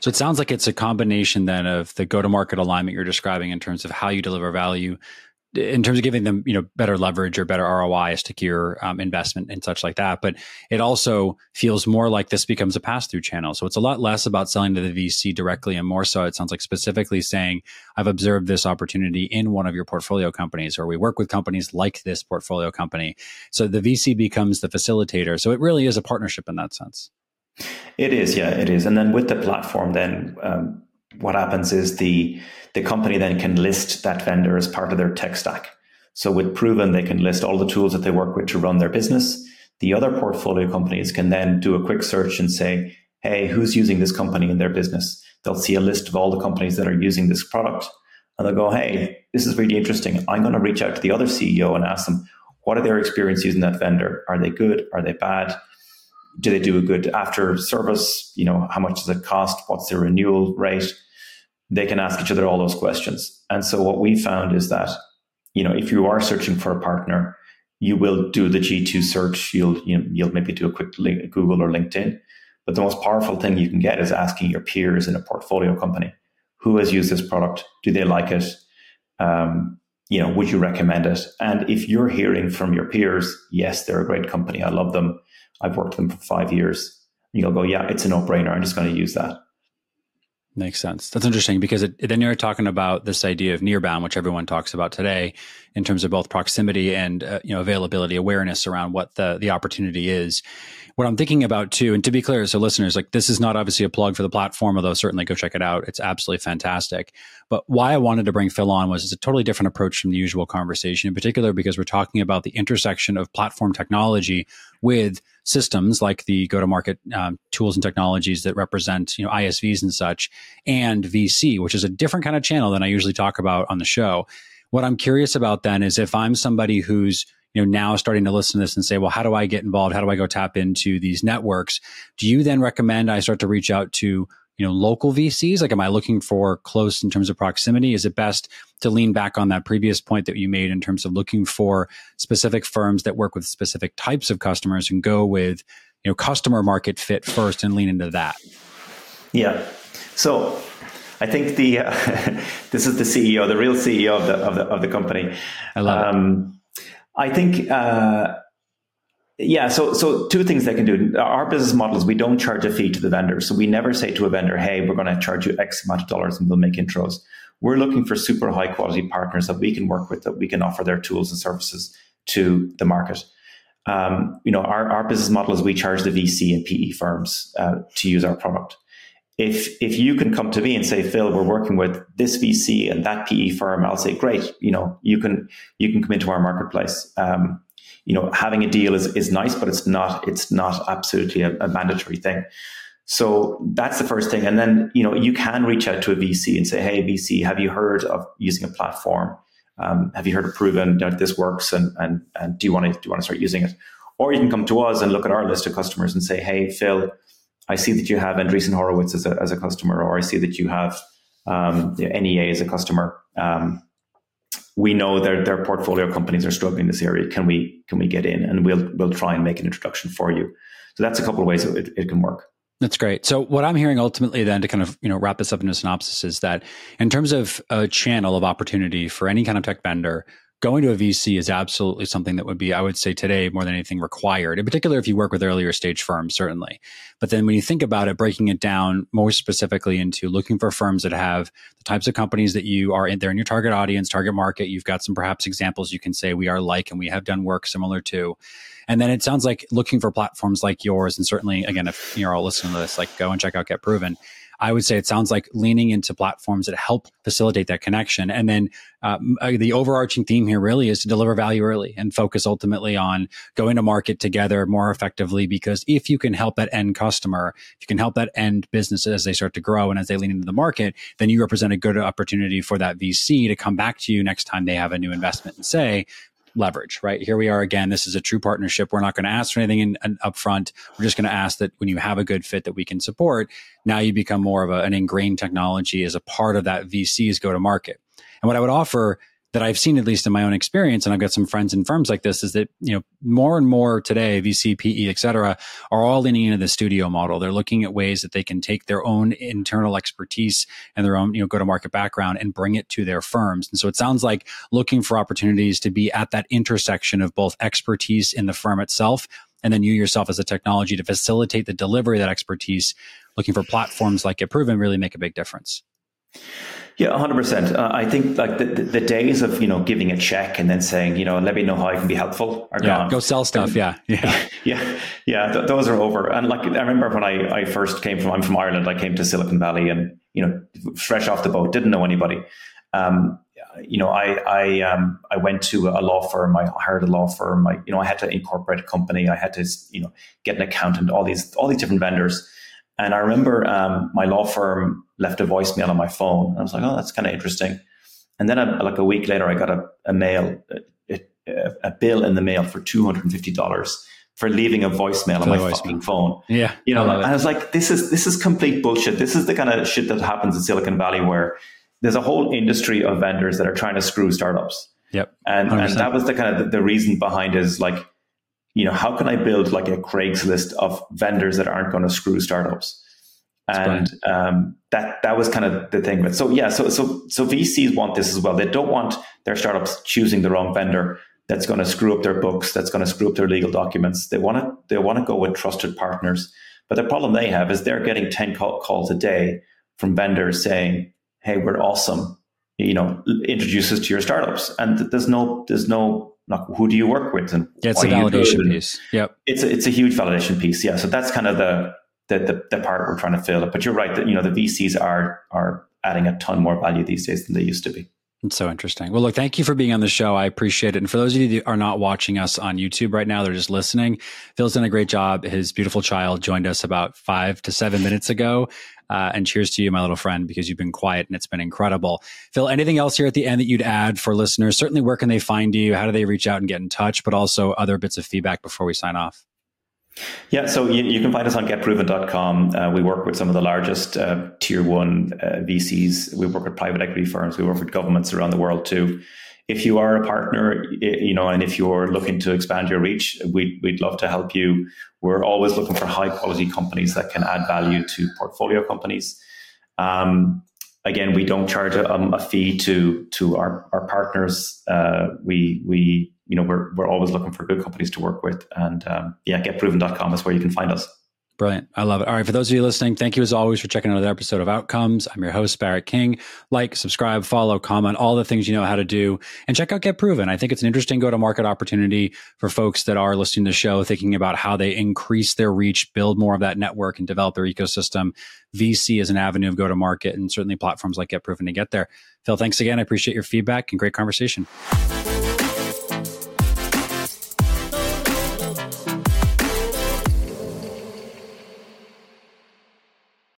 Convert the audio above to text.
So it sounds like it's a combination then of the go to market alignment you're describing in terms of how you deliver value in terms of giving them you know better leverage or better ROI, a stickier um, investment and such like that. But it also feels more like this becomes a pass through channel. So it's a lot less about selling to the VC directly and more so it sounds like specifically saying I've observed this opportunity in one of your portfolio companies, or we work with companies like this portfolio company. So the VC becomes the facilitator. So it really is a partnership in that sense. It is, yeah, it is. And then with the platform, then um, what happens is the the company then can list that vendor as part of their tech stack. So with Proven, they can list all the tools that they work with to run their business. The other portfolio companies can then do a quick search and say, hey, who's using this company in their business? They'll see a list of all the companies that are using this product. And they'll go, hey, this is really interesting. I'm going to reach out to the other CEO and ask them, what are their experience using that vendor? Are they good? Are they bad? Do they do a good after service? You know, how much does it cost? What's their renewal rate? they can ask each other all those questions. And so what we found is that, you know, if you are searching for a partner, you will do the G2 search. You'll, you know, you'll maybe do a quick link, Google or LinkedIn. But the most powerful thing you can get is asking your peers in a portfolio company, who has used this product? Do they like it? Um, you know, would you recommend it? And if you're hearing from your peers, yes, they're a great company. I love them. I've worked with them for five years. You'll go, yeah, it's a no brainer. I'm just going to use that. Makes sense. That's interesting because it, then you're talking about this idea of nearbound, which everyone talks about today, in terms of both proximity and uh, you know availability, awareness around what the the opportunity is. What I'm thinking about too, and to be clear, so listeners, like this is not obviously a plug for the platform, although certainly go check it out. It's absolutely fantastic. But why I wanted to bring Phil on was it's a totally different approach from the usual conversation, in particular because we're talking about the intersection of platform technology with systems like the go-to-market um, tools and technologies that represent you know ISVs and such, and VC, which is a different kind of channel than I usually talk about on the show. What I'm curious about then is if I'm somebody who's you know now starting to listen to this and say, well, how do I get involved? How do I go tap into these networks? Do you then recommend I start to reach out to you know local VCs? Like, am I looking for close in terms of proximity? Is it best to lean back on that previous point that you made in terms of looking for specific firms that work with specific types of customers and go with you know customer market fit first and lean into that? Yeah. So I think the uh, this is the CEO, the real CEO of the of the, of the company. I love um, it. I think. Uh, yeah, so so two things they can do. Our business model is we don't charge a fee to the vendor. So we never say to a vendor, hey, we're going to charge you X amount of dollars and we'll make intros. We're looking for super high quality partners that we can work with, that we can offer their tools and services to the market. Um, you know, our, our business model is we charge the VC and PE firms uh, to use our product. If if you can come to me and say, Phil, we're working with this VC and that PE firm, I'll say, great. You know, you can you can come into our marketplace. Um, you know, having a deal is, is nice, but it's not, it's not absolutely a, a mandatory thing. So that's the first thing. And then, you know, you can reach out to a VC and say, Hey, VC, have you heard of using a platform? Um, have you heard of proven that this works? And, and, and do you want to, do you want to start using it? Or you can come to us and look at our list of customers and say, Hey, Phil, I see that you have Andreessen Horowitz as a, as a customer, or I see that you have um, NEA as a customer. Um, we know their their portfolio companies are struggling in this area. Can we can we get in and we'll we'll try and make an introduction for you. So that's a couple of ways it, it can work. That's great. So what I'm hearing ultimately then to kind of, you know, wrap this up into a synopsis is that in terms of a channel of opportunity for any kind of tech vendor, going to a VC is absolutely something that would be, I would say today, more than anything required, in particular if you work with earlier stage firms, certainly. But then when you think about it, breaking it down more specifically into looking for firms that have the types of companies that you are in, they're in your target audience, target market. You've got some perhaps examples you can say we are like and we have done work similar to. And then it sounds like looking for platforms like yours, and certainly, again, if you're all listening to this, like go and check out GetProven I would say it sounds like leaning into platforms that help facilitate that connection. And then uh, uh, the overarching theme here really is to deliver value early and focus ultimately on going to market together more effectively. Because if you can help that end customer, if you can help that end business as they start to grow and as they lean into the market, then you represent a good opportunity for that VC to come back to you next time they have a new investment and say, leverage, right? Here we are again. This is a true partnership. We're not going to ask for anything in, in upfront. We're just going to ask that when you have a good fit that we can support, now you become more of a, an ingrained technology as a part of that VC's go to market. And what I would offer that I've seen, at least in my own experience, and I've got some friends in firms like this, is that, you know, more and more today, VC, PE, et cetera, are all leaning into the studio model. They're looking at ways that they can take their own internal expertise and their own, you know, go to market background and bring it to their firms. And so it sounds like looking for opportunities to be at that intersection of both expertise in the firm itself and then you yourself as a technology to facilitate the delivery of that expertise, looking for platforms like GetProven really make a big difference. Yeah, hundred uh, percent. I think like the, the, days of you know giving a check and then saying you know let me know how I can be helpful are yeah, gone. Go sell stuff. yeah, yeah, yeah, yeah. Th- those are over. And like I remember when I I first came from I'm from Ireland. I came to Silicon Valley and you know fresh off the boat, didn't know anybody. Um, you know, I I um I went to a law firm. I hired a law firm. I you know I had to incorporate a company. I had to you know get an accountant. All these all these different vendors. And I remember um, my law firm left a voicemail on my phone. I was like, oh, that's kind of interesting. And then, a, like a week later, I got a, a mail, a, a, a, bill in the mail for two hundred and fifty dollars for leaving a voicemail on my voicemail. fucking phone. Yeah, you know, I, I was like, this is this is complete bullshit. This is the kind of shit that happens in Silicon Valley where there's a whole industry of vendors that are trying to screw startups. Yep, and and that was the kind of the, the reason behind is like you know, how can I build like a Craigslist of vendors that aren't going to screw startups? And um, that that was kind of the thing. But so yeah, so so so VCs want this as well. They don't want their startups choosing the wrong vendor that's going to screw up their books, that's going to screw up their legal documents. They want to they want to go with trusted partners. But the problem they have is they're getting ten call, calls a day from vendors saying, "Hey, we're awesome. You know, introduce us to your startups." And there's no there's no like who do you work with and yeah, it's a validation piece. Yep, it's a, it's a huge validation piece. Yeah, so that's kind of the the, the, the part we're trying to fill. But you're right that you know the VCs are are adding a ton more value these days than they used to be. It's so interesting. Well, look, thank you for being on the show. I appreciate it. And for those of you that are not watching us on YouTube right now, they're just listening. Phil's done a great job. His beautiful child joined us about five to seven minutes ago. Uh, and cheers to you, my little friend, because you've been quiet and it's been incredible. Phil, anything else here at the end that you'd add for listeners? Certainly, where can they find you? How do they reach out and get in touch? But also other bits of feedback before we sign off. Yeah, so you, you, can find us on getproven.com. Uh, we work with some of the largest uh, tier one uh, VCs. We work with private equity firms. We work with governments around the world too. If you are a partner, you know, and if you're looking to expand your reach, we'd, we'd love to help you. We're always looking for high quality companies that can add value to portfolio companies. Um, again, we don't charge a, a, fee to to our, our partners. Uh, we we you know, we're, we're always looking for good companies to work with. And um, yeah, getproven.com is where you can find us. Brilliant. I love it. All right. For those of you listening, thank you as always for checking out another episode of Outcomes. I'm your host, Barrett King. Like, subscribe, follow, comment, all the things you know how to do. And check out GetProven. I think it's an interesting go to market opportunity for folks that are listening to the show, thinking about how they increase their reach, build more of that network, and develop their ecosystem. VC is an avenue of go to market, and certainly platforms like GetProven to get there. Phil, thanks again. I appreciate your feedback and great conversation.